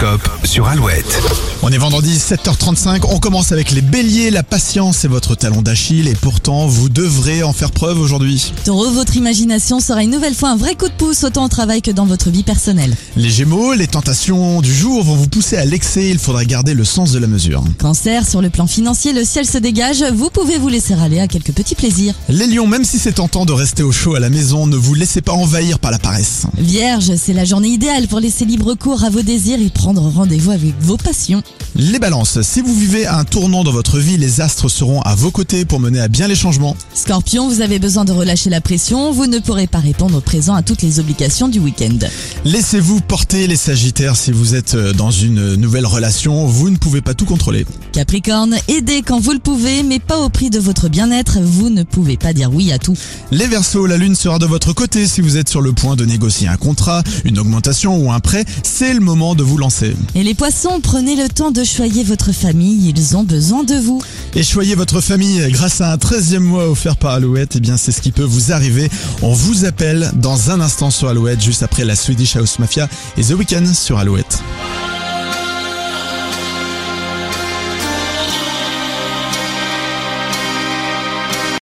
l'horoscope sur Alouette. On est vendredi 7h35, on commence avec les béliers, la patience est votre talon d'Achille et pourtant vous devrez en faire preuve aujourd'hui. Taureau, votre imagination sera une nouvelle fois un vrai coup de pouce autant au travail que dans votre vie personnelle. Les gémeaux, les tentations du jour vont vous pousser à l'excès, il faudra garder le sens de la mesure. Cancer, sur le plan financier, le ciel se dégage, vous pouvez vous laisser aller à quelques petits plaisirs. Les lions, même si c'est tentant de rester au chaud à la maison, ne vous laissez pas envahir par la paresse. Vierge, c'est la journée idéale pour laisser libre cours à vos désirs et prendre rendez-vous avec vos passions. Les balances, si vous vivez un tournant dans votre vie, les astres seront à vos côtés pour mener à bien les changements. Scorpion, vous avez besoin de relâcher la pression, vous ne pourrez pas répondre présent à toutes les obligations du week-end. Laissez-vous porter les sagittaires si vous êtes euh, dans une nouvelle relation, vous ne pouvez pas tout contrôler. Capricorne, aidez quand vous le pouvez, mais pas au prix de votre bien-être, vous ne pouvez pas dire oui à tout. Les Verseaux, la lune sera de votre côté si vous êtes sur le point de négocier un contrat, une augmentation ou un prêt, c'est le moment de vous lancer. Et les poissons, prenez le temps de choyer votre famille, ils ont besoin de vous. Et choyez votre famille grâce à un 13e mois offert par Alouette, eh bien c'est ce qui peut vous arriver. On vous appelle dans un instant sur Alouette, juste après la Swedish House Mafia et The Weeknd sur Alouette.